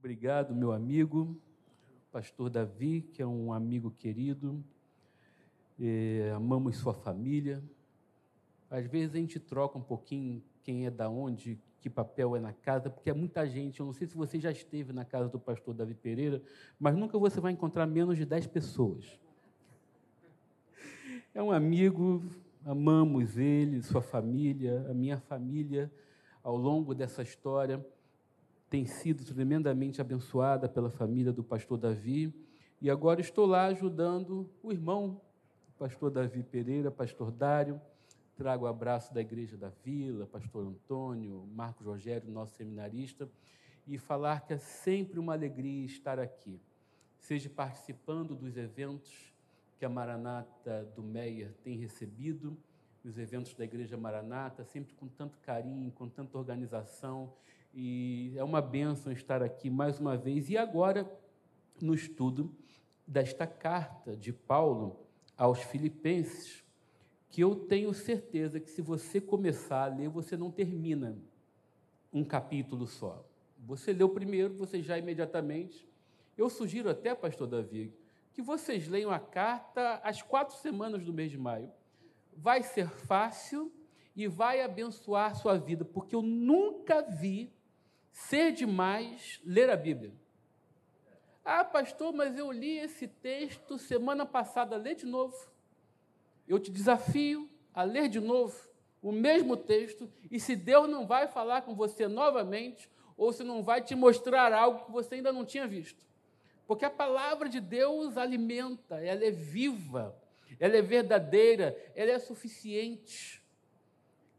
Obrigado, meu amigo, pastor Davi, que é um amigo querido. É, amamos sua família. Às vezes a gente troca um pouquinho quem é da onde, que papel é na casa, porque é muita gente. Eu não sei se você já esteve na casa do pastor Davi Pereira, mas nunca você vai encontrar menos de 10 pessoas. É um amigo, amamos ele, sua família, a minha família, ao longo dessa história, tem sido tremendamente abençoada pela família do pastor Davi. E agora estou lá ajudando o irmão, o pastor Davi Pereira, pastor Dário. Trago o abraço da Igreja da Vila, pastor Antônio, Marcos Rogério, nosso seminarista, e falar que é sempre uma alegria estar aqui, seja participando dos eventos que a Maranata do Meia tem recebido, os eventos da Igreja Maranata, sempre com tanto carinho, com tanta organização, e é uma bênção estar aqui mais uma vez. E agora, no estudo desta carta de Paulo aos Filipenses, que eu tenho certeza que se você começar a ler, você não termina um capítulo só. Você leu primeiro, você já imediatamente. Eu sugiro até, pastor Davi, que vocês leiam a carta às quatro semanas do mês de maio. Vai ser fácil e vai abençoar sua vida, porque eu nunca vi ser demais ler a Bíblia. Ah, pastor, mas eu li esse texto semana passada, lê de novo eu te desafio a ler de novo o mesmo texto e se Deus não vai falar com você novamente ou se não vai te mostrar algo que você ainda não tinha visto. Porque a palavra de Deus alimenta, ela é viva, ela é verdadeira, ela é suficiente.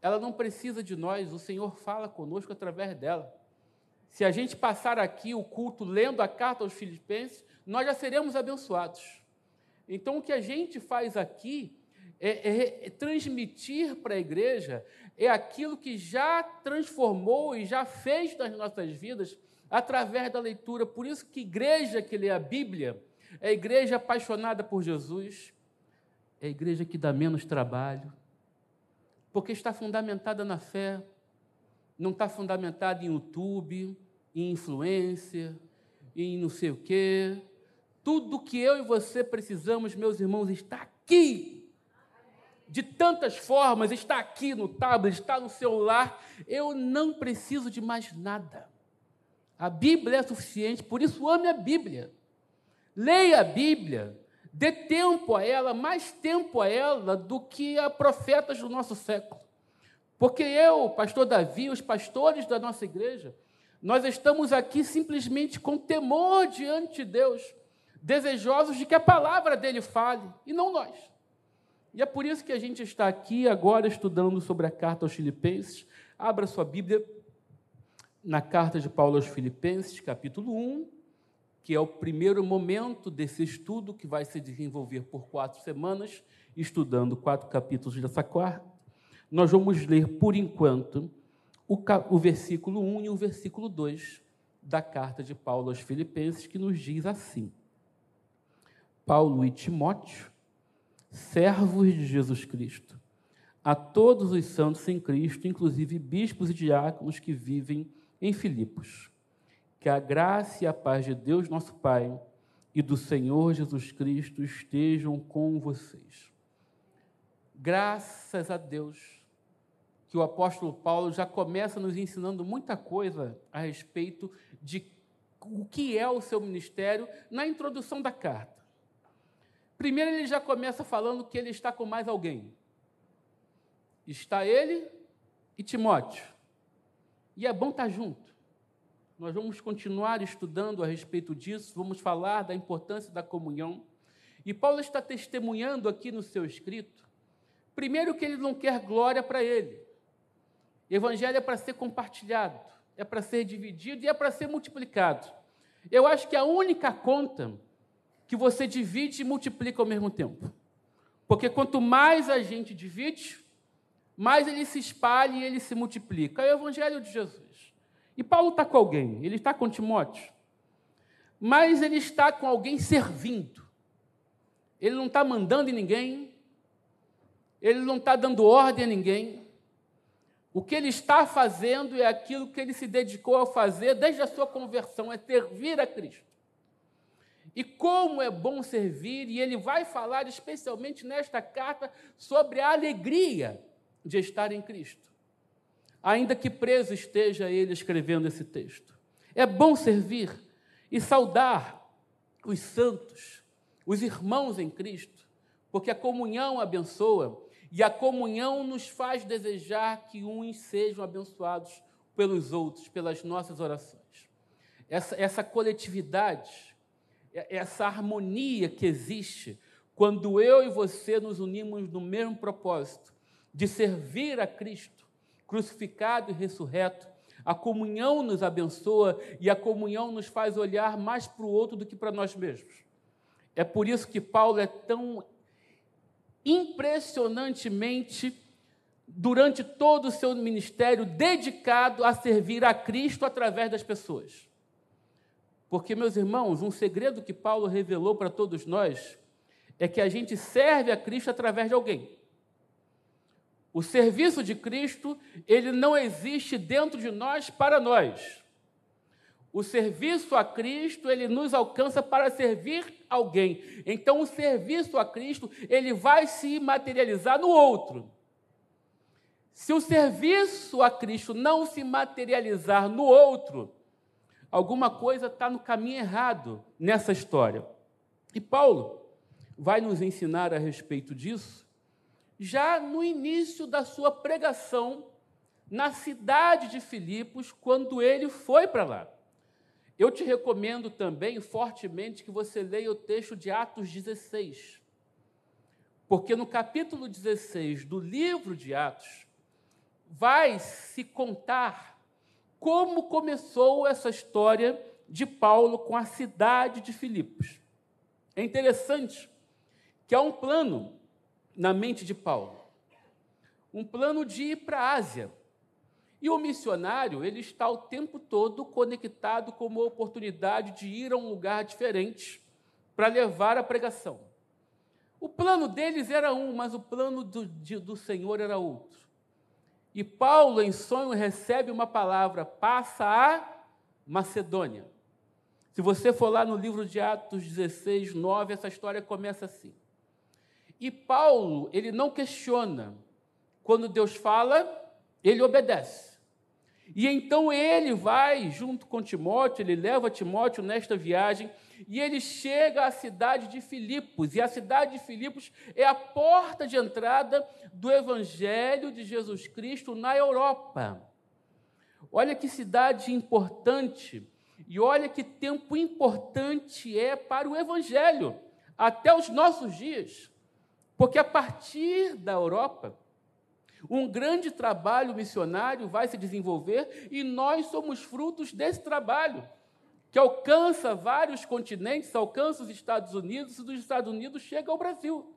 Ela não precisa de nós, o Senhor fala conosco através dela. Se a gente passar aqui o culto lendo a carta aos Filipenses, nós já seremos abençoados. Então, o que a gente faz aqui é, é, é transmitir para a igreja é aquilo que já transformou e já fez nas nossas vidas através da leitura. Por isso que igreja que lê a Bíblia é igreja apaixonada por Jesus, é a igreja que dá menos trabalho, porque está fundamentada na fé, não está fundamentada em YouTube, em influência, em não sei o quê. Tudo que eu e você precisamos, meus irmãos, está aqui de tantas formas, está aqui no tablet, está no celular. Eu não preciso de mais nada. A Bíblia é suficiente, por isso ame a Bíblia. Leia a Bíblia, dê tempo a ela, mais tempo a ela do que a profetas do nosso século. Porque eu, pastor Davi, os pastores da nossa igreja, nós estamos aqui simplesmente com temor diante de Deus, desejosos de que a palavra dele fale, e não nós. E é por isso que a gente está aqui agora estudando sobre a carta aos Filipenses. Abra sua Bíblia na carta de Paulo aos Filipenses, capítulo 1, que é o primeiro momento desse estudo que vai se desenvolver por quatro semanas, estudando quatro capítulos dessa. Nós vamos ler, por enquanto, o, versículo 1 e o versículo 2 da carta de Paulo aos Filipenses, que nos diz assim: Paulo e Timóteo servos de Jesus Cristo, a todos os santos em Cristo, inclusive bispos e diáconos que vivem em Filipos. Que a graça e a paz de Deus, nosso Pai, e do Senhor Jesus Cristo estejam com vocês. Graças a Deus que o apóstolo Paulo já começa nos ensinando muita coisa a respeito de o que é o seu ministério na introdução da carta. Primeiro, ele já começa falando que ele está com mais alguém. Está ele e Timóteo. E é bom estar junto. Nós vamos continuar estudando a respeito disso, vamos falar da importância da comunhão. E Paulo está testemunhando aqui no seu escrito, primeiro, que ele não quer glória para ele. Evangelho é para ser compartilhado, é para ser dividido e é para ser multiplicado. Eu acho que a única conta que você divide e multiplica ao mesmo tempo. Porque quanto mais a gente divide, mais ele se espalha e ele se multiplica. É o Evangelho de Jesus. E Paulo está com alguém, ele está com Timóteo, mas ele está com alguém servindo. Ele não está mandando em ninguém, ele não está dando ordem a ninguém, O que ele está fazendo é aquilo que ele se dedicou a fazer desde a sua conversão, é servir a Cristo. E como é bom servir, e ele vai falar especialmente nesta carta sobre a alegria de estar em Cristo. Ainda que preso esteja ele escrevendo esse texto. É bom servir e saudar os santos, os irmãos em Cristo, porque a comunhão abençoa e a comunhão nos faz desejar que uns sejam abençoados pelos outros, pelas nossas orações. Essa, essa coletividade, essa harmonia que existe quando eu e você nos unimos no mesmo propósito de servir a Cristo, crucificado e ressurreto, a comunhão nos abençoa e a comunhão nos faz olhar mais para o outro do que para nós mesmos. É por isso que Paulo é tão impressionantemente, durante todo o seu ministério, dedicado a servir a Cristo através das pessoas. Porque, meus irmãos, um segredo que Paulo revelou para todos nós é que a gente serve a Cristo através de alguém. O serviço de Cristo, ele não existe dentro de nós para nós. O serviço a Cristo, ele nos alcança para servir alguém. Então, o serviço a Cristo, ele vai se materializar no outro. Se o serviço a Cristo não se materializar no outro, alguma coisa está no caminho errado nessa história. E Paulo vai nos ensinar a respeito disso já no início da sua pregação na cidade de Filipos, quando ele foi para lá. Eu te recomendo também fortemente que você leia o texto de Atos 16. Porque no capítulo 16 do livro de Atos, vai se contar como começou essa história de Paulo com a cidade de Filipos. É interessante que há um plano na mente de Paulo? Um plano de ir para a Ásia. E o missionário, ele está o tempo todo conectado com uma oportunidade de ir a um lugar diferente para levar a pregação. O plano deles era um, mas o plano do, de, do Senhor era outro. E Paulo, em sonho, recebe uma palavra: passa a Macedônia. Se você for lá no livro de Atos 16, 9, essa história começa assim. E Paulo, ele não questiona. Quando Deus fala, ele obedece. E então ele vai junto com Timóteo, ele leva Timóteo nesta viagem, e ele chega à cidade de Filipos. E a cidade de Filipos é a porta de entrada do evangelho de Jesus Cristo na Europa. Olha que cidade importante, e olha que tempo importante é para o evangelho, até os nossos dias. Porque a partir da Europa, um grande trabalho missionário vai se desenvolver e nós somos frutos desse trabalho, que alcança vários continentes, alcança os Estados Unidos e dos Estados Unidos chega ao Brasil.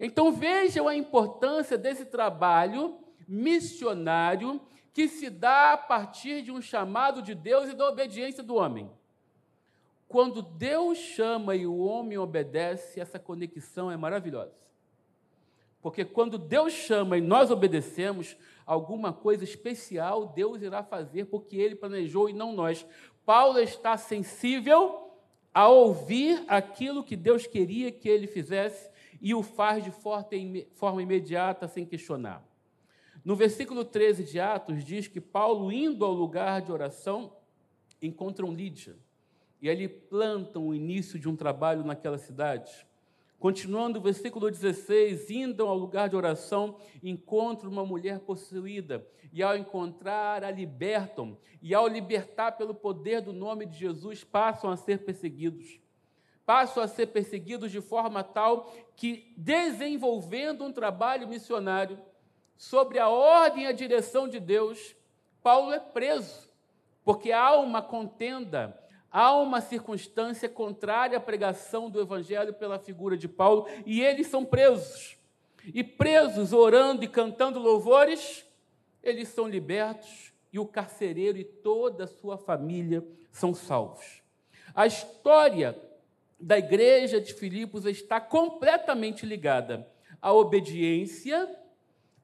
Então vejam a importância desse trabalho missionário que se dá a partir de um chamado de Deus e da obediência do homem. Quando Deus chama e o homem obedece, essa conexão é maravilhosa. Porque quando Deus chama e nós obedecemos, alguma coisa especial Deus irá fazer, porque Ele planejou e não nós. Paulo está sensível a ouvir aquilo que Deus queria que ele fizesse e o faz de forma imediata, sem questionar. No versículo 13 de Atos, diz que Paulo, indo ao lugar de oração, encontram Lídia. E ali plantam o início de um trabalho naquela cidade. Continuando o versículo 16, indo ao lugar de oração, encontram uma mulher possuída, e ao encontrar, a libertam, e ao libertar pelo poder do nome de Jesus, passam a ser perseguidos. Passam a ser perseguidos de forma tal que, desenvolvendo um trabalho missionário, sobre a ordem e a direção de Deus, Paulo é preso, porque há uma contenda há uma circunstância contrária à pregação do Evangelho pela figura de Paulo e eles são presos. E presos, orando e cantando louvores, eles são libertos e o carcereiro e toda a sua família são salvos. A história da igreja de Filipos está completamente ligada à obediência,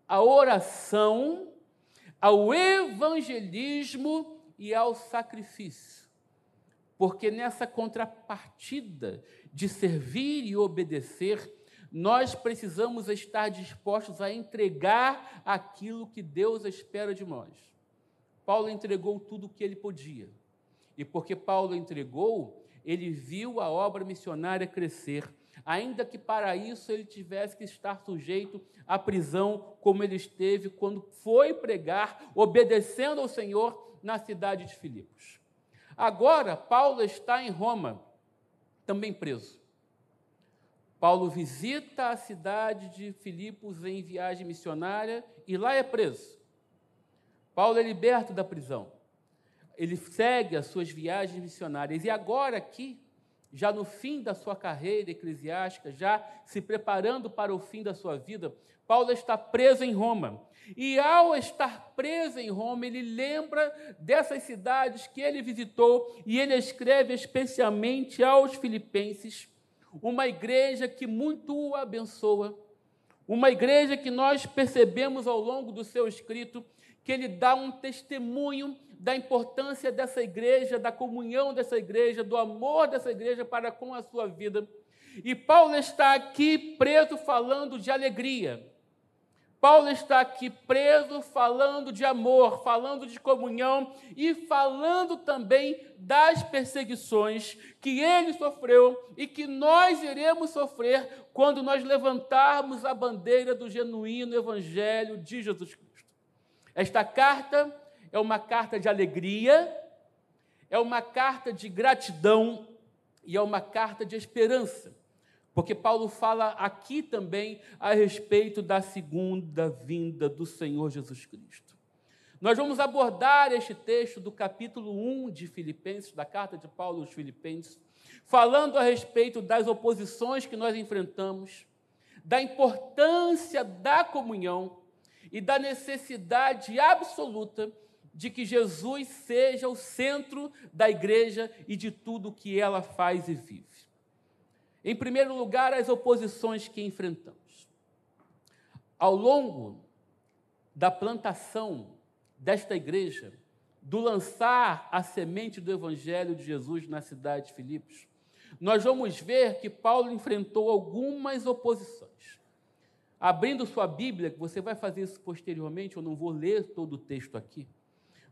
à oração, ao evangelismo e ao sacrifício. Porque nessa contrapartida de servir e obedecer, nós precisamos estar dispostos a entregar aquilo que Deus espera de nós. Paulo entregou tudo o que ele podia. E porque Paulo entregou, ele viu a obra missionária crescer, ainda que para isso ele tivesse que estar sujeito à prisão, como ele esteve quando foi pregar, obedecendo ao Senhor na cidade de Filipos. Agora, Paulo está em Roma, também preso. Paulo visita a cidade de Filipos em viagem missionária e lá é preso. Paulo é liberto da prisão. Ele segue as suas viagens missionárias e agora aqui, já no fim da sua carreira eclesiástica, já se preparando para o fim da sua vida, Paulo está preso em Roma. E ao estar preso em Roma, ele lembra dessas cidades que ele visitou e ele escreve especialmente aos filipenses uma igreja que muito o abençoa, uma igreja que nós percebemos ao longo do seu escrito que ele dá um testemunho da importância dessa igreja, da comunhão dessa igreja, do amor dessa igreja para com a sua vida. E Paulo está aqui preso falando de alegria. Paulo está aqui preso falando de amor, falando de comunhão e falando também das perseguições que ele sofreu e que nós iremos sofrer quando nós levantarmos a bandeira do genuíno evangelho de Jesus Cristo. Esta carta é uma carta de alegria, é uma carta de gratidão e é uma carta de esperança. Porque Paulo fala aqui também a respeito da segunda vinda do Senhor Jesus Cristo. Nós vamos abordar este texto do capítulo 1 de Filipenses, da carta de Paulo aos Filipenses, falando a respeito das oposições que nós enfrentamos, da importância da comunhão e da necessidade absoluta de que Jesus seja o centro da igreja e de tudo que ela faz e vive. Em primeiro lugar, as oposições que enfrentamos. Ao longo da plantação desta igreja, do lançar a semente do Evangelho de Jesus na cidade de Filipos, nós vamos ver que Paulo enfrentou algumas oposições. Abrindo sua Bíblia, que você vai fazer isso posteriormente, eu não vou ler todo o texto aqui.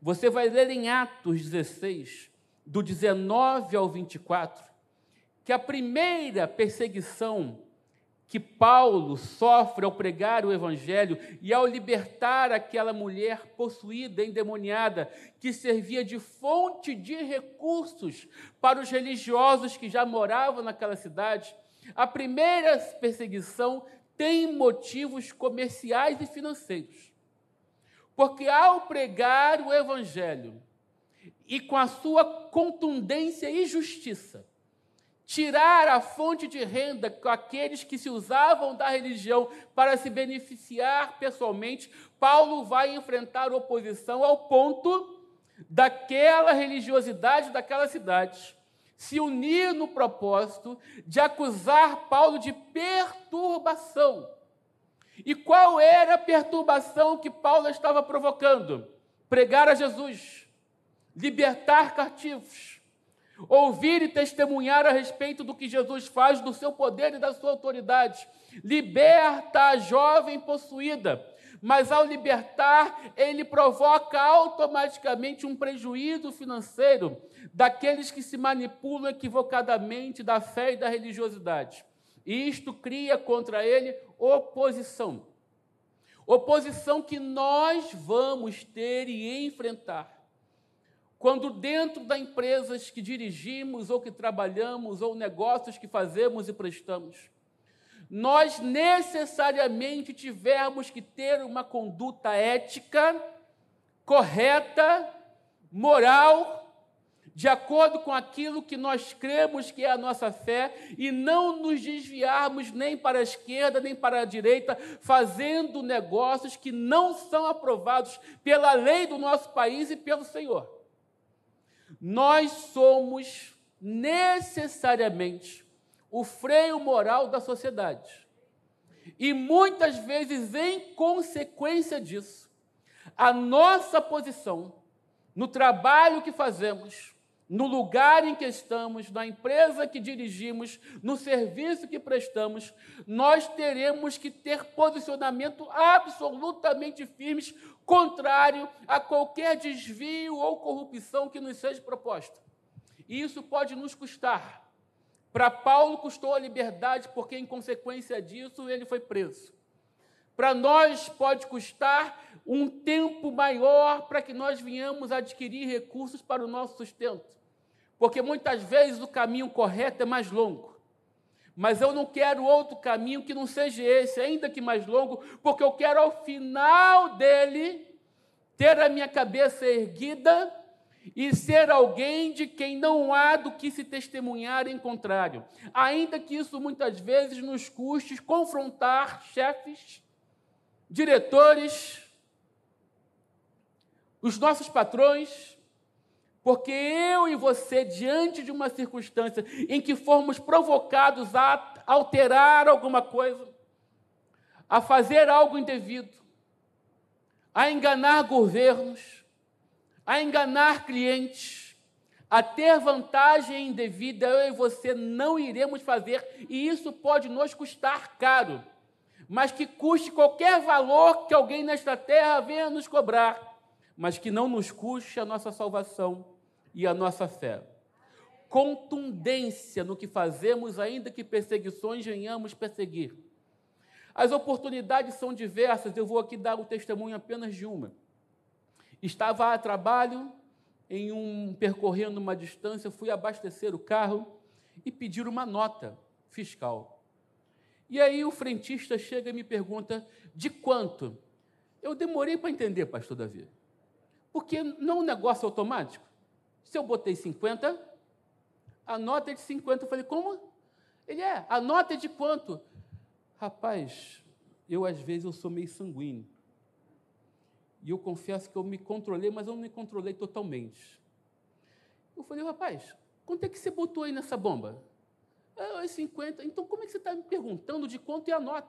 Você vai ler em Atos 16, do 19 ao 24, que a primeira perseguição que Paulo sofre ao pregar o Evangelho e ao libertar aquela mulher possuída, endemoniada, que servia de fonte de recursos para os religiosos que já moravam naquela cidade, a primeira perseguição tem motivos comerciais e financeiros. Porque ao pregar o Evangelho e com a sua contundência e justiça, tirar a fonte de renda com aqueles que se usavam da religião para se beneficiar pessoalmente, Paulo vai enfrentar oposição ao ponto daquela religiosidade daquela cidade se unir no propósito de acusar Paulo de perturbação. E qual era a perturbação que Paulo estava provocando? Pregar a Jesus, libertar cativos, ouvir e testemunhar a respeito do que Jesus faz, do seu poder e da sua autoridade. Liberta a jovem possuída, mas ao libertar, ele provoca automaticamente um prejuízo financeiro daqueles que se manipulam equivocadamente da fé e da religiosidade. E isto cria contra ele oposição. Oposição que nós vamos ter e enfrentar quando dentro da empresas que dirigimos ou que trabalhamos ou negócios que fazemos e prestamos, nós necessariamente tivermos que ter uma conduta ética, correta, moral, de acordo com aquilo que nós cremos que é a nossa fé, e não nos desviarmos nem para a esquerda nem para a direita, fazendo negócios que não são aprovados pela lei do nosso país e pelo Senhor. Nós somos necessariamente o freio moral da sociedade. E muitas vezes, em consequência disso, a nossa posição no trabalho que fazemos, no lugar em que estamos, na empresa que dirigimos, no serviço que prestamos, nós teremos que ter posicionamento absolutamente firmes, contrário a qualquer desvio ou corrupção que nos seja proposta. E isso pode nos custar. Para Paulo custou a liberdade, porque em consequência disso ele foi preso. Para nós pode custar um tempo maior para que nós venhamos adquirir recursos para o nosso sustento porque muitas vezes o caminho correto é mais longo. Mas eu não quero outro caminho que não seja esse, ainda que mais longo, porque eu quero ao final dele ter a minha cabeça erguida e ser alguém de quem não há do que se testemunhar em contrário. Ainda que isso muitas vezes nos custe confrontar chefes, diretores, os nossos patrões, porque eu e você, diante de uma circunstância em que formos provocados a alterar alguma coisa, a fazer algo indevido, a enganar governos, a enganar clientes, a ter vantagem indevida, eu e você não iremos fazer, e isso pode nos custar caro, mas que custe qualquer valor que alguém nesta terra venha nos cobrar mas que não nos custe a nossa salvação e a nossa fé. Contundência no que fazemos, ainda que perseguições venhamos perseguir. As oportunidades são diversas, eu vou aqui dar o testemunho apenas de uma. Estava a trabalho, em um percorrendo uma distância, fui abastecer o carro e pedir uma nota fiscal. E aí o frentista chega e me pergunta: de quanto? Eu demorei para entender, pastor Davi. Porque não é um negócio automático. Se eu botei 50, a nota é de 50. Eu falei, como? Ele é, a nota é de quanto? Rapaz, eu às vezes eu sou meio sanguíneo. E eu confesso que eu me controlei, mas eu não me controlei totalmente. Eu falei, rapaz, quanto é que você botou aí nessa bomba? Ah, 50. Então como é que você está me perguntando de quanto é a nota?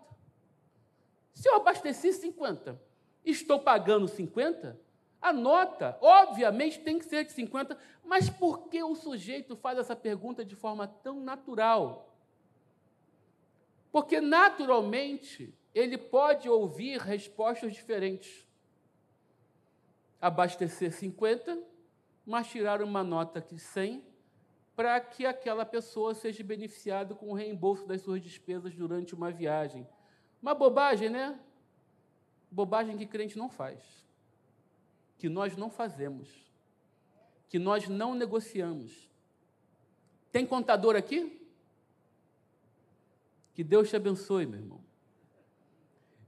Se eu abasteci 50, estou pagando 50, a nota, obviamente, tem que ser de 50, mas por que o sujeito faz essa pergunta de forma tão natural? Porque, naturalmente, ele pode ouvir respostas diferentes. Abastecer 50, mas tirar uma nota de 100 para que aquela pessoa seja beneficiada com o reembolso das suas despesas durante uma viagem. Uma bobagem, né? Bobagem que crente não faz que nós não fazemos, que nós não negociamos. Tem contador aqui? Que Deus te abençoe, meu irmão.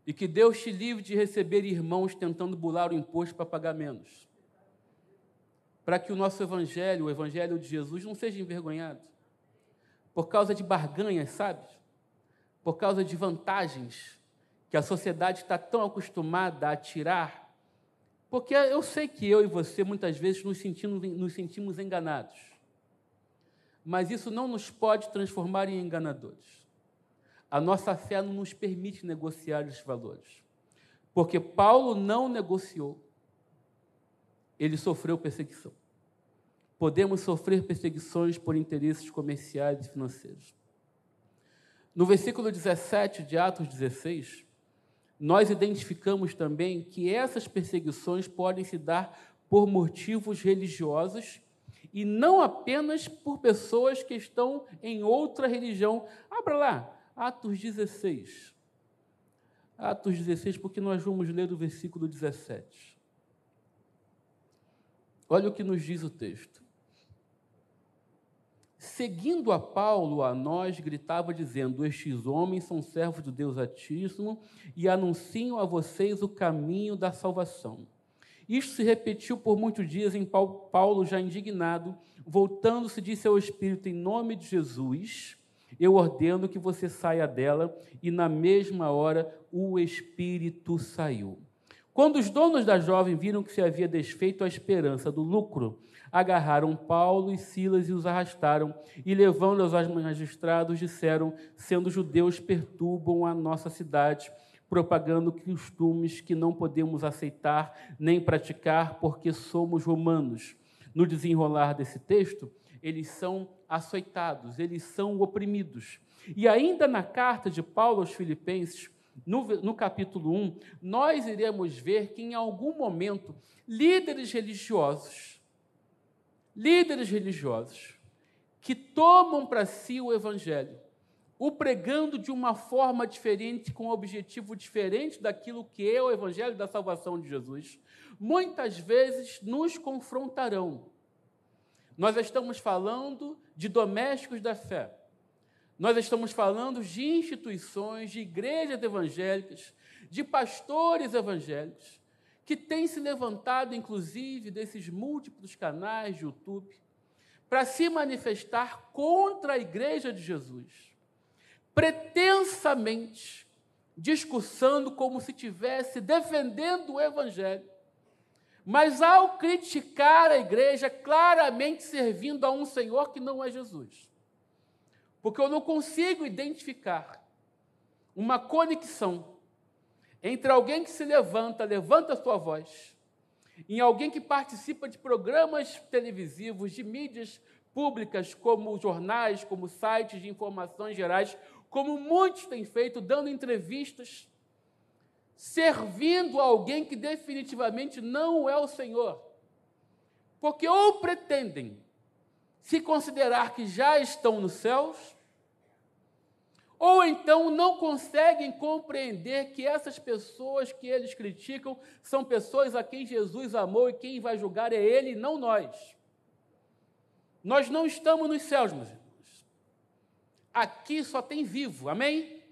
E que Deus te livre de receber irmãos tentando bular o imposto para pagar menos. Para que o nosso evangelho, o evangelho de Jesus, não seja envergonhado. Por causa de barganhas, sabe? Por causa de vantagens que a sociedade está tão acostumada a tirar porque eu sei que eu e você muitas vezes nos sentimos, nos sentimos enganados. Mas isso não nos pode transformar em enganadores. A nossa fé não nos permite negociar esses valores. Porque Paulo não negociou. Ele sofreu perseguição. Podemos sofrer perseguições por interesses comerciais e financeiros. No versículo 17 de Atos 16, nós identificamos também que essas perseguições podem se dar por motivos religiosos e não apenas por pessoas que estão em outra religião. Abra lá, Atos 16. Atos 16, porque nós vamos ler o versículo 17. Olha o que nos diz o texto. Seguindo a Paulo, a nós gritava dizendo: Estes homens são servos do Deus Altíssimo e anunciam a vocês o caminho da salvação. Isto se repetiu por muitos dias em Paulo, já indignado, voltando-se, disse ao Espírito: Em nome de Jesus, eu ordeno que você saia dela. E na mesma hora o Espírito saiu. Quando os donos da jovem viram que se havia desfeito a esperança do lucro, agarraram Paulo e Silas e os arrastaram, e levando-os aos magistrados, disseram: Sendo judeus, perturbam a nossa cidade, propagando costumes que não podemos aceitar nem praticar porque somos romanos. No desenrolar desse texto, eles são açoitados, eles são oprimidos. E ainda na carta de Paulo aos Filipenses, no, no capítulo 1, nós iremos ver que em algum momento líderes religiosos, líderes religiosos, que tomam para si o evangelho, o pregando de uma forma diferente, com um objetivo diferente daquilo que é o evangelho da salvação de Jesus, muitas vezes nos confrontarão. Nós estamos falando de domésticos da fé. Nós estamos falando de instituições, de igrejas evangélicas, de pastores evangélicos, que têm se levantado, inclusive, desses múltiplos canais de YouTube, para se manifestar contra a igreja de Jesus, pretensamente discursando como se estivesse defendendo o evangelho, mas ao criticar a igreja, claramente servindo a um Senhor que não é Jesus. Porque eu não consigo identificar uma conexão entre alguém que se levanta, levanta a sua voz, em alguém que participa de programas televisivos, de mídias públicas, como jornais, como sites de informações gerais, como muitos têm feito, dando entrevistas servindo a alguém que definitivamente não é o Senhor. Porque ou pretendem se considerar que já estão nos céus, ou então não conseguem compreender que essas pessoas que eles criticam são pessoas a quem Jesus amou e quem vai julgar é Ele e não nós. Nós não estamos nos céus, meus irmãos. Aqui só tem vivo, amém?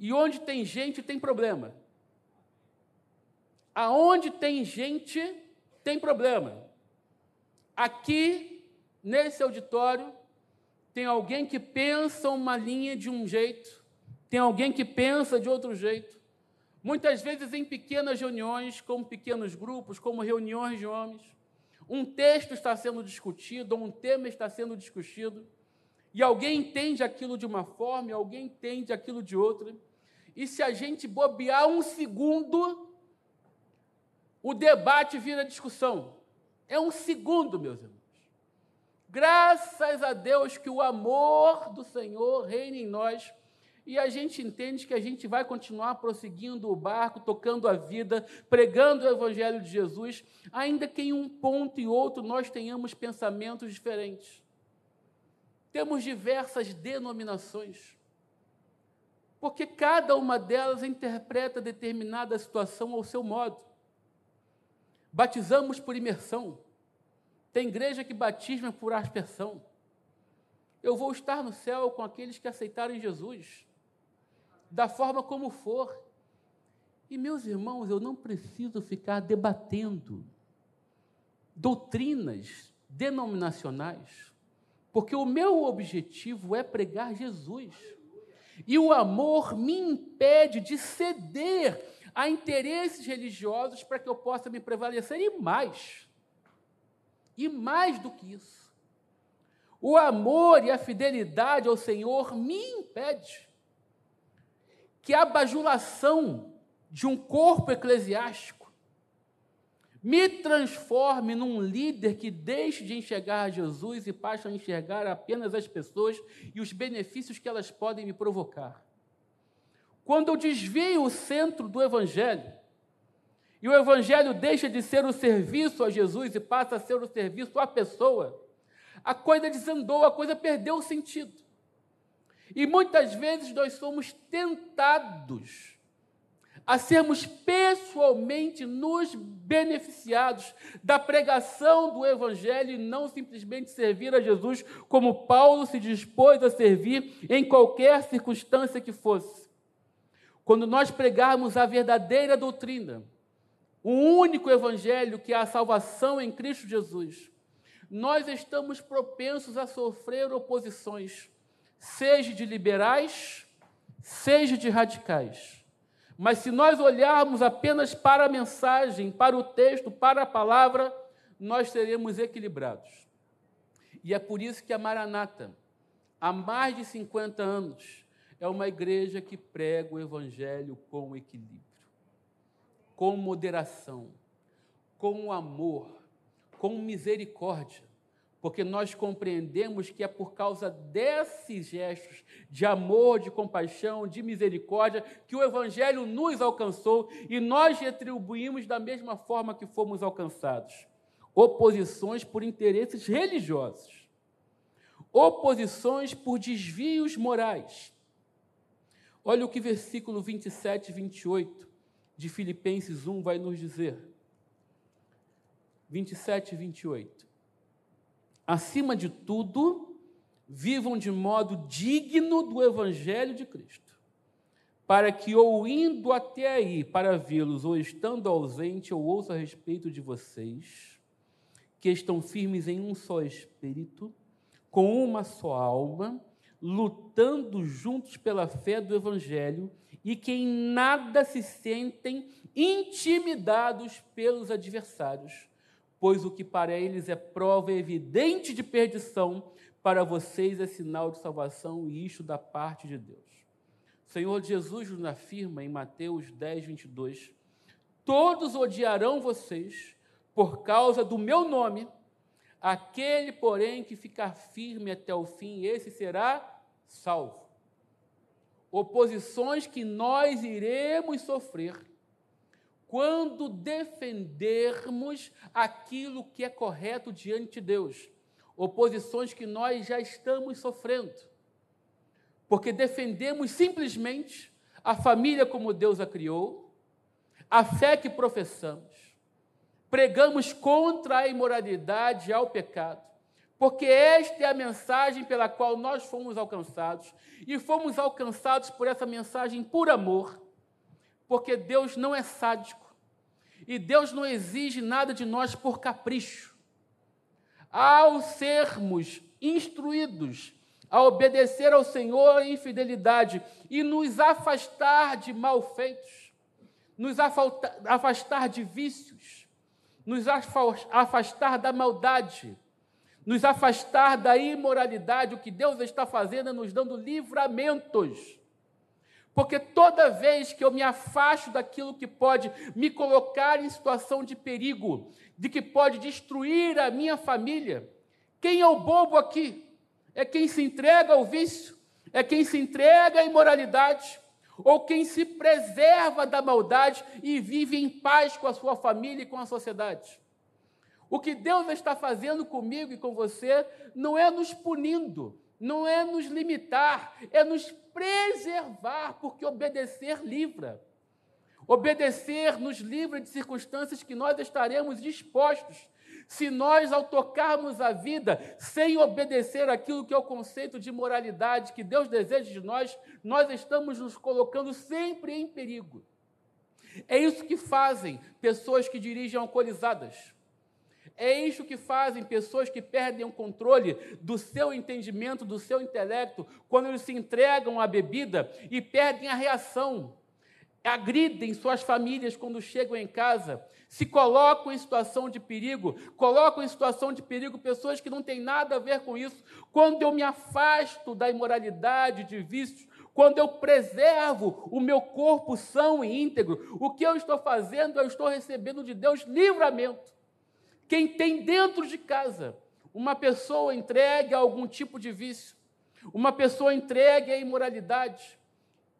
E onde tem gente, tem problema. Aonde tem gente, tem problema. Aqui, nesse auditório, tem alguém que pensa uma linha de um jeito, tem alguém que pensa de outro jeito. Muitas vezes em pequenas reuniões, como pequenos grupos, como reuniões de homens, um texto está sendo discutido, um tema está sendo discutido, e alguém entende aquilo de uma forma, e alguém entende aquilo de outra. E se a gente bobear um segundo, o debate vira discussão. É um segundo, meus irmãos. Graças a Deus que o amor do Senhor reina em nós e a gente entende que a gente vai continuar prosseguindo o barco, tocando a vida, pregando o Evangelho de Jesus, ainda que em um ponto e outro nós tenhamos pensamentos diferentes. Temos diversas denominações porque cada uma delas interpreta determinada situação ao seu modo. Batizamos por imersão. Tem igreja que batisma por aspersão. Eu vou estar no céu com aqueles que aceitarem Jesus, da forma como for. E, meus irmãos, eu não preciso ficar debatendo doutrinas denominacionais, porque o meu objetivo é pregar Jesus. E o amor me impede de ceder a interesses religiosos para que eu possa me prevalecer e mais. E mais do que isso. O amor e a fidelidade ao Senhor me impede que a bajulação de um corpo eclesiástico me transforme num líder que deixe de enxergar Jesus e passe a enxergar apenas as pessoas e os benefícios que elas podem me provocar. Quando eu desvio o centro do Evangelho, e o Evangelho deixa de ser o serviço a Jesus e passa a ser o serviço à pessoa, a coisa desandou, a coisa perdeu o sentido. E muitas vezes nós somos tentados a sermos pessoalmente nos beneficiados da pregação do Evangelho e não simplesmente servir a Jesus como Paulo se dispôs a servir em qualquer circunstância que fosse. Quando nós pregarmos a verdadeira doutrina, o único Evangelho que é a salvação em Cristo Jesus, nós estamos propensos a sofrer oposições, seja de liberais, seja de radicais. Mas se nós olharmos apenas para a mensagem, para o texto, para a palavra, nós seremos equilibrados. E é por isso que a Maranata, há mais de 50 anos, é uma igreja que prega o evangelho com equilíbrio, com moderação, com amor, com misericórdia porque nós compreendemos que é por causa desses gestos de amor, de compaixão, de misericórdia, que o Evangelho nos alcançou e nós retribuímos da mesma forma que fomos alcançados. Oposições por interesses religiosos, oposições por desvios morais. Olha o que versículo 27 e 28 de Filipenses 1 vai nos dizer. 27 e 28 acima de tudo, vivam de modo digno do Evangelho de Cristo, para que, ou indo até aí para vê-los, ou estando ausente, eu ouça a respeito de vocês, que estão firmes em um só espírito, com uma só alma, lutando juntos pela fé do Evangelho e que em nada se sentem intimidados pelos adversários pois o que para eles é prova evidente de perdição, para vocês é sinal de salvação e isto da parte de Deus. O Senhor Jesus nos afirma em Mateus 10, 22: Todos odiarão vocês por causa do meu nome, aquele, porém, que ficar firme até o fim, esse será salvo. Oposições que nós iremos sofrer quando defendermos aquilo que é correto diante de Deus, oposições que nós já estamos sofrendo, porque defendemos simplesmente a família como Deus a criou, a fé que professamos, pregamos contra a imoralidade e ao pecado, porque esta é a mensagem pela qual nós fomos alcançados, e fomos alcançados por essa mensagem por amor porque Deus não é sádico e Deus não exige nada de nós por capricho. Ao sermos instruídos a obedecer ao Senhor em fidelidade e nos afastar de malfeitos, nos afastar de vícios, nos afastar da maldade, nos afastar da imoralidade, o que Deus está fazendo é nos dando livramentos porque toda vez que eu me afasto daquilo que pode me colocar em situação de perigo, de que pode destruir a minha família, quem é o bobo aqui? É quem se entrega ao vício, é quem se entrega à imoralidade, ou quem se preserva da maldade e vive em paz com a sua família e com a sociedade. O que Deus está fazendo comigo e com você não é nos punindo, não é nos limitar, é nos preservar, porque obedecer livra. Obedecer nos livra de circunstâncias que nós estaremos dispostos. Se nós, ao tocarmos a vida, sem obedecer aquilo que é o conceito de moralidade que Deus deseja de nós, nós estamos nos colocando sempre em perigo. É isso que fazem pessoas que dirigem alcoolizadas é isso que fazem pessoas que perdem o controle do seu entendimento, do seu intelecto, quando eles se entregam à bebida e perdem a reação. Agridem suas famílias quando chegam em casa, se colocam em situação de perigo, colocam em situação de perigo pessoas que não têm nada a ver com isso. Quando eu me afasto da imoralidade, de vícios, quando eu preservo o meu corpo são e íntegro, o que eu estou fazendo? Eu estou recebendo de Deus livramento. Quem tem dentro de casa uma pessoa entregue a algum tipo de vício, uma pessoa entregue à imoralidade,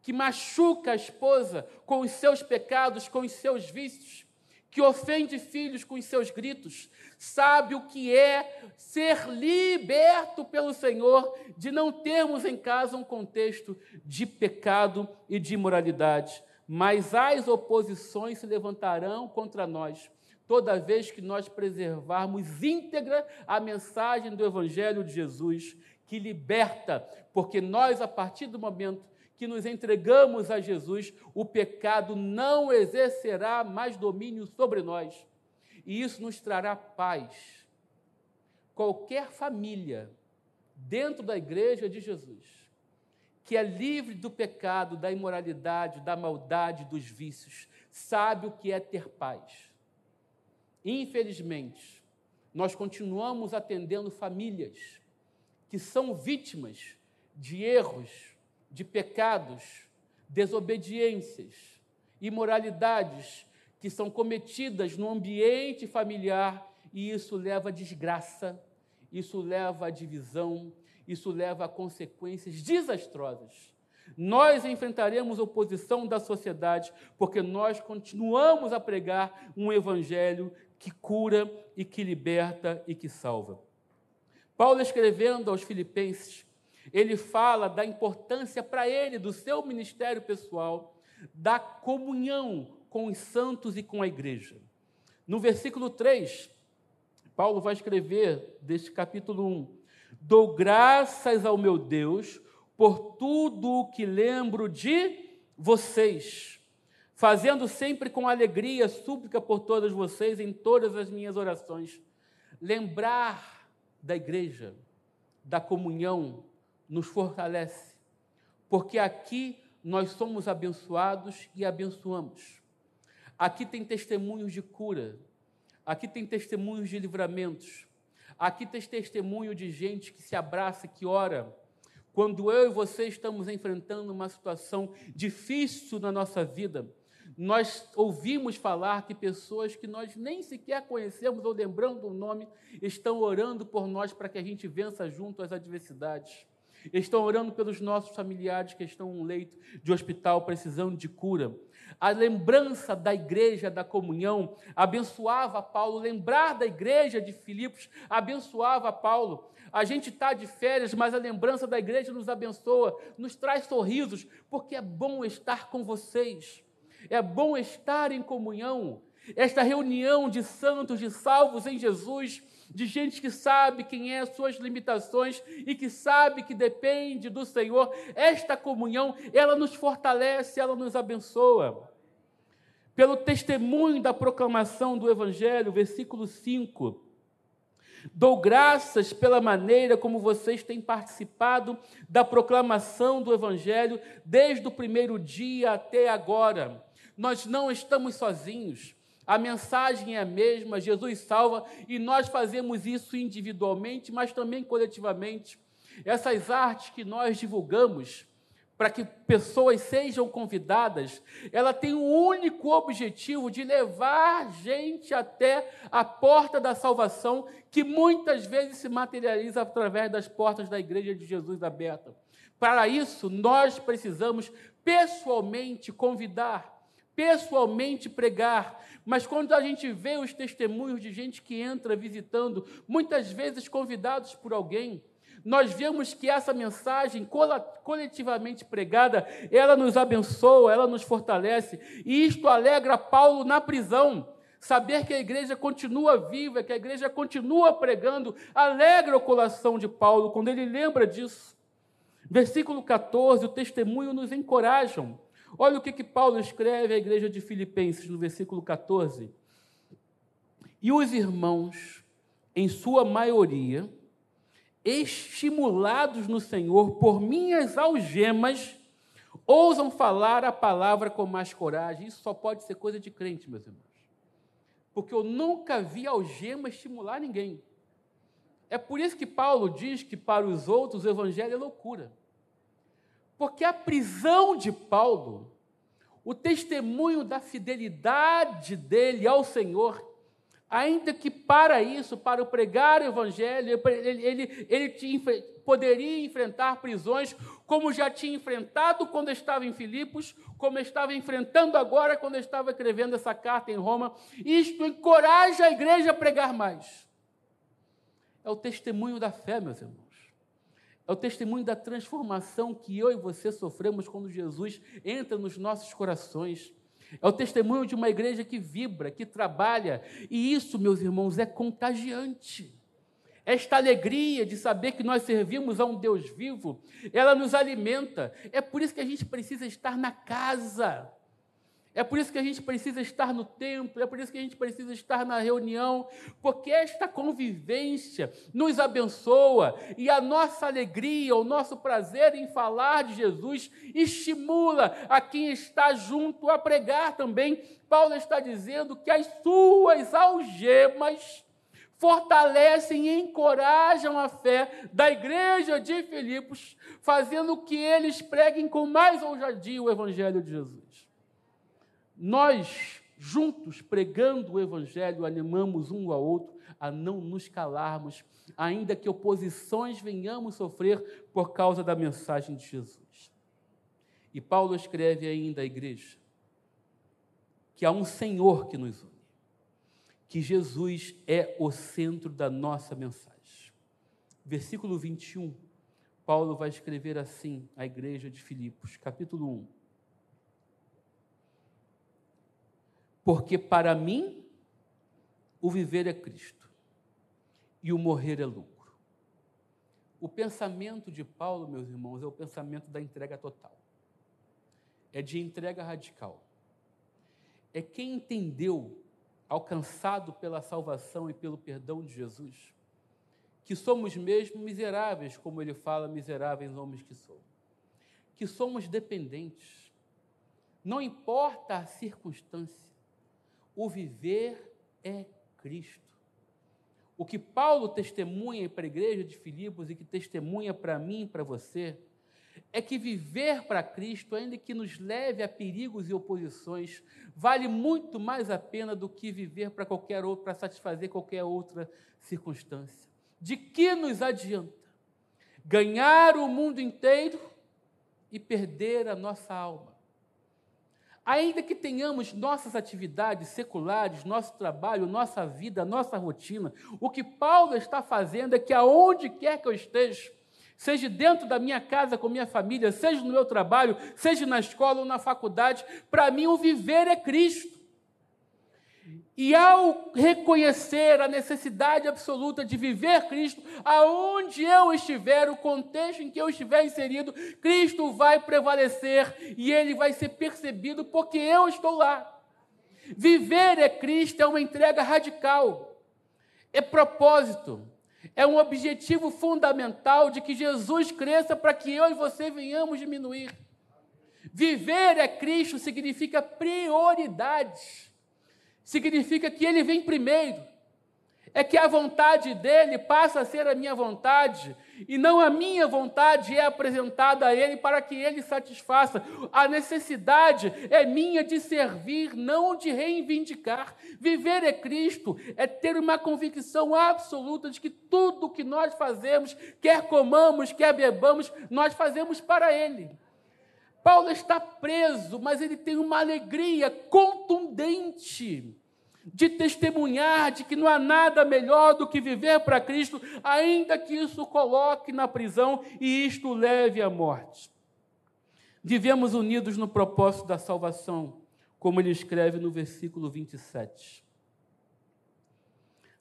que machuca a esposa com os seus pecados, com os seus vícios, que ofende filhos com os seus gritos, sabe o que é ser liberto pelo Senhor, de não termos em casa um contexto de pecado e de imoralidade. Mas as oposições se levantarão contra nós toda vez que nós preservarmos íntegra a mensagem do Evangelho de Jesus, que liberta, porque nós, a partir do momento que nos entregamos a Jesus, o pecado não exercerá mais domínio sobre nós. E isso nos trará paz. Qualquer família dentro da igreja de Jesus, que é livre do pecado, da imoralidade, da maldade, dos vícios, sabe o que é ter paz Infelizmente, nós continuamos atendendo famílias que são vítimas de erros de pecados, desobediências, imoralidades que são cometidas no ambiente familiar e isso leva a desgraça, isso leva a divisão, isso leva a consequências desastrosas. Nós enfrentaremos oposição da sociedade porque nós continuamos a pregar um evangelho que cura e que liberta e que salva. Paulo escrevendo aos Filipenses, ele fala da importância para ele do seu ministério pessoal, da comunhão com os santos e com a igreja. No versículo 3, Paulo vai escrever deste capítulo 1: Dou graças ao meu Deus por tudo o que lembro de vocês, fazendo sempre com alegria súplica por todas vocês em todas as minhas orações. Lembrar da igreja, da comunhão, nos fortalece, porque aqui nós somos abençoados e abençoamos. Aqui tem testemunhos de cura, aqui tem testemunhos de livramentos, aqui tem testemunho de gente que se abraça, que ora. Quando eu e você estamos enfrentando uma situação difícil na nossa vida, nós ouvimos falar que pessoas que nós nem sequer conhecemos ou lembrando o nome estão orando por nós para que a gente vença junto as adversidades estão orando pelos nossos familiares que estão em um leito de hospital precisando de cura. A lembrança da igreja da comunhão abençoava Paulo, lembrar da igreja de Filipos abençoava Paulo. A gente está de férias, mas a lembrança da igreja nos abençoa, nos traz sorrisos, porque é bom estar com vocês, é bom estar em comunhão. Esta reunião de santos, de salvos em Jesus, de gente que sabe quem é as suas limitações e que sabe que depende do Senhor. Esta comunhão, ela nos fortalece, ela nos abençoa. Pelo testemunho da proclamação do Evangelho, versículo 5. Dou graças pela maneira como vocês têm participado da proclamação do Evangelho desde o primeiro dia até agora. Nós não estamos sozinhos. A mensagem é a mesma, Jesus salva, e nós fazemos isso individualmente, mas também coletivamente. Essas artes que nós divulgamos, para que pessoas sejam convidadas, ela tem o um único objetivo de levar gente até a porta da salvação, que muitas vezes se materializa através das portas da igreja de Jesus aberta. Para isso, nós precisamos pessoalmente convidar, pessoalmente pregar. Mas quando a gente vê os testemunhos de gente que entra visitando, muitas vezes convidados por alguém, nós vemos que essa mensagem coletivamente pregada, ela nos abençoa, ela nos fortalece, e isto alegra Paulo na prisão. Saber que a igreja continua viva, que a igreja continua pregando, alegra o coração de Paulo quando ele lembra disso. Versículo 14, o testemunho nos encorajam. Olha o que, que Paulo escreve à igreja de Filipenses, no versículo 14. E os irmãos, em sua maioria, estimulados no Senhor por minhas algemas, ousam falar a palavra com mais coragem. Isso só pode ser coisa de crente, meus irmãos. Porque eu nunca vi algema estimular ninguém. É por isso que Paulo diz que para os outros o evangelho é loucura. Porque a prisão de Paulo, o testemunho da fidelidade dele ao Senhor, ainda que para isso, para pregar o evangelho, ele, ele, ele poderia enfrentar prisões, como já tinha enfrentado quando estava em Filipos, como estava enfrentando agora quando estava escrevendo essa carta em Roma. Isto encoraja a igreja a pregar mais. É o testemunho da fé, meus irmãos. É o testemunho da transformação que eu e você sofremos quando Jesus entra nos nossos corações. É o testemunho de uma igreja que vibra, que trabalha, e isso, meus irmãos, é contagiante. Esta alegria de saber que nós servimos a um Deus vivo, ela nos alimenta. É por isso que a gente precisa estar na casa. É por isso que a gente precisa estar no templo, é por isso que a gente precisa estar na reunião, porque esta convivência nos abençoa e a nossa alegria, o nosso prazer em falar de Jesus estimula a quem está junto a pregar também. Paulo está dizendo que as suas algemas fortalecem e encorajam a fé da igreja de Filipos, fazendo que eles preguem com mais ousadia o Evangelho de Jesus. Nós, juntos, pregando o Evangelho, animamos um ao outro a não nos calarmos, ainda que oposições venhamos sofrer por causa da mensagem de Jesus. E Paulo escreve ainda à igreja que há um Senhor que nos une que Jesus é o centro da nossa mensagem. Versículo 21, Paulo vai escrever assim à igreja de Filipos, capítulo 1. Porque para mim o viver é Cristo e o morrer é lucro. O pensamento de Paulo, meus irmãos, é o pensamento da entrega total. É de entrega radical. É quem entendeu alcançado pela salvação e pelo perdão de Jesus, que somos mesmo miseráveis, como ele fala, miseráveis homens que somos, que somos dependentes. Não importa a circunstância, o viver é Cristo. O que Paulo testemunha para a igreja de Filipos e que testemunha para mim e para você, é que viver para Cristo, ainda que nos leve a perigos e oposições, vale muito mais a pena do que viver para qualquer outro, para satisfazer qualquer outra circunstância. De que nos adianta ganhar o mundo inteiro e perder a nossa alma? Ainda que tenhamos nossas atividades seculares, nosso trabalho, nossa vida, nossa rotina, o que Paulo está fazendo é que aonde quer que eu esteja, seja dentro da minha casa com minha família, seja no meu trabalho, seja na escola ou na faculdade, para mim o viver é Cristo. E ao reconhecer a necessidade absoluta de viver Cristo, aonde eu estiver, o contexto em que eu estiver inserido, Cristo vai prevalecer e ele vai ser percebido porque eu estou lá. Viver é Cristo é uma entrega radical, é propósito, é um objetivo fundamental de que Jesus cresça para que eu e você venhamos diminuir. Viver é Cristo significa prioridade, significa que Ele vem primeiro, é que a vontade dele passa a ser a minha vontade, e não a minha vontade é apresentada a ele para que ele satisfaça. A necessidade é minha de servir, não de reivindicar. Viver é Cristo, é ter uma convicção absoluta de que tudo o que nós fazemos, quer comamos, quer bebamos, nós fazemos para ele. Paulo está preso, mas ele tem uma alegria contundente de testemunhar de que não há nada melhor do que viver para Cristo, ainda que isso coloque na prisão e isto leve à morte. Vivemos unidos no propósito da salvação, como ele escreve no versículo 27.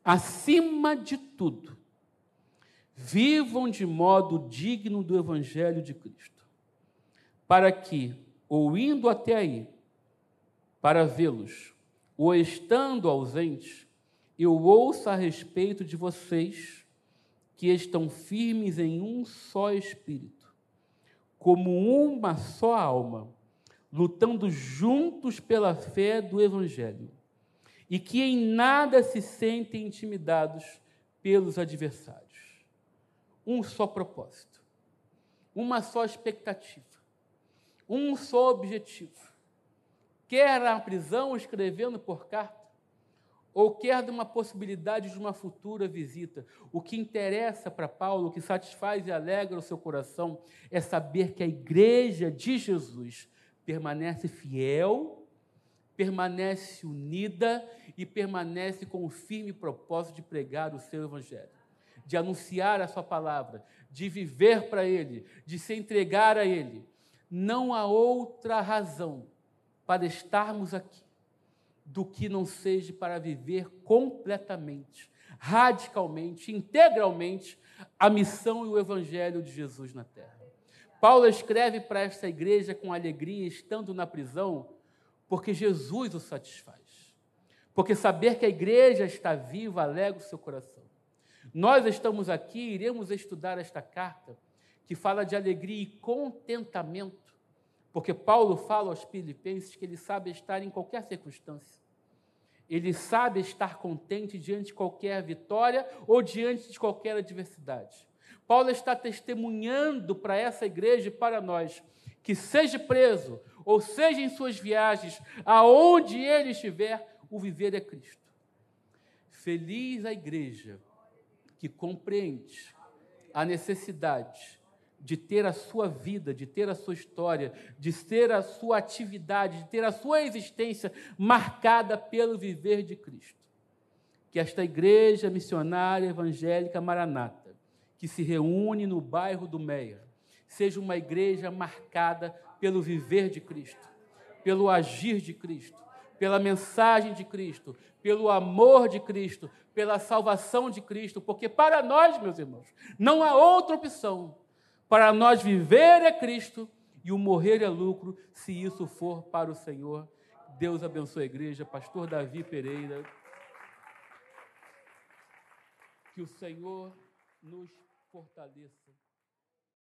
Acima de tudo, vivam de modo digno do Evangelho de Cristo, para que, ou indo até aí, para vê-los, ou estando ausente, eu ouço a respeito de vocês que estão firmes em um só espírito, como uma só alma, lutando juntos pela fé do Evangelho, e que em nada se sentem intimidados pelos adversários. Um só propósito, uma só expectativa, um só objetivo quer na prisão escrevendo por carta, ou quer de uma possibilidade de uma futura visita. O que interessa para Paulo, o que satisfaz e alegra o seu coração, é saber que a igreja de Jesus permanece fiel, permanece unida e permanece com o firme propósito de pregar o seu evangelho, de anunciar a sua palavra, de viver para ele, de se entregar a ele. Não há outra razão para estarmos aqui do que não seja para viver completamente, radicalmente, integralmente a missão e o evangelho de Jesus na terra. Paulo escreve para esta igreja com alegria, estando na prisão, porque Jesus o satisfaz. Porque saber que a igreja está viva alegra o seu coração. Nós estamos aqui, iremos estudar esta carta que fala de alegria e contentamento porque Paulo fala aos Filipenses que ele sabe estar em qualquer circunstância. ele sabe estar contente diante de qualquer vitória ou diante de qualquer adversidade. Paulo está testemunhando para essa igreja e para nós que, seja preso ou seja em suas viagens, aonde ele estiver, o viver é Cristo. Feliz a igreja que compreende a necessidade de ter a sua vida, de ter a sua história, de ter a sua atividade, de ter a sua existência marcada pelo viver de Cristo. Que esta igreja missionária evangélica Maranata, que se reúne no bairro do Meia, seja uma igreja marcada pelo viver de Cristo, pelo agir de Cristo, pela mensagem de Cristo, pelo amor de Cristo, pela salvação de Cristo, porque para nós, meus irmãos, não há outra opção para nós viver é Cristo e o morrer é lucro, se isso for para o Senhor. Deus abençoe a igreja. Pastor Davi Pereira. Que o Senhor nos fortaleça.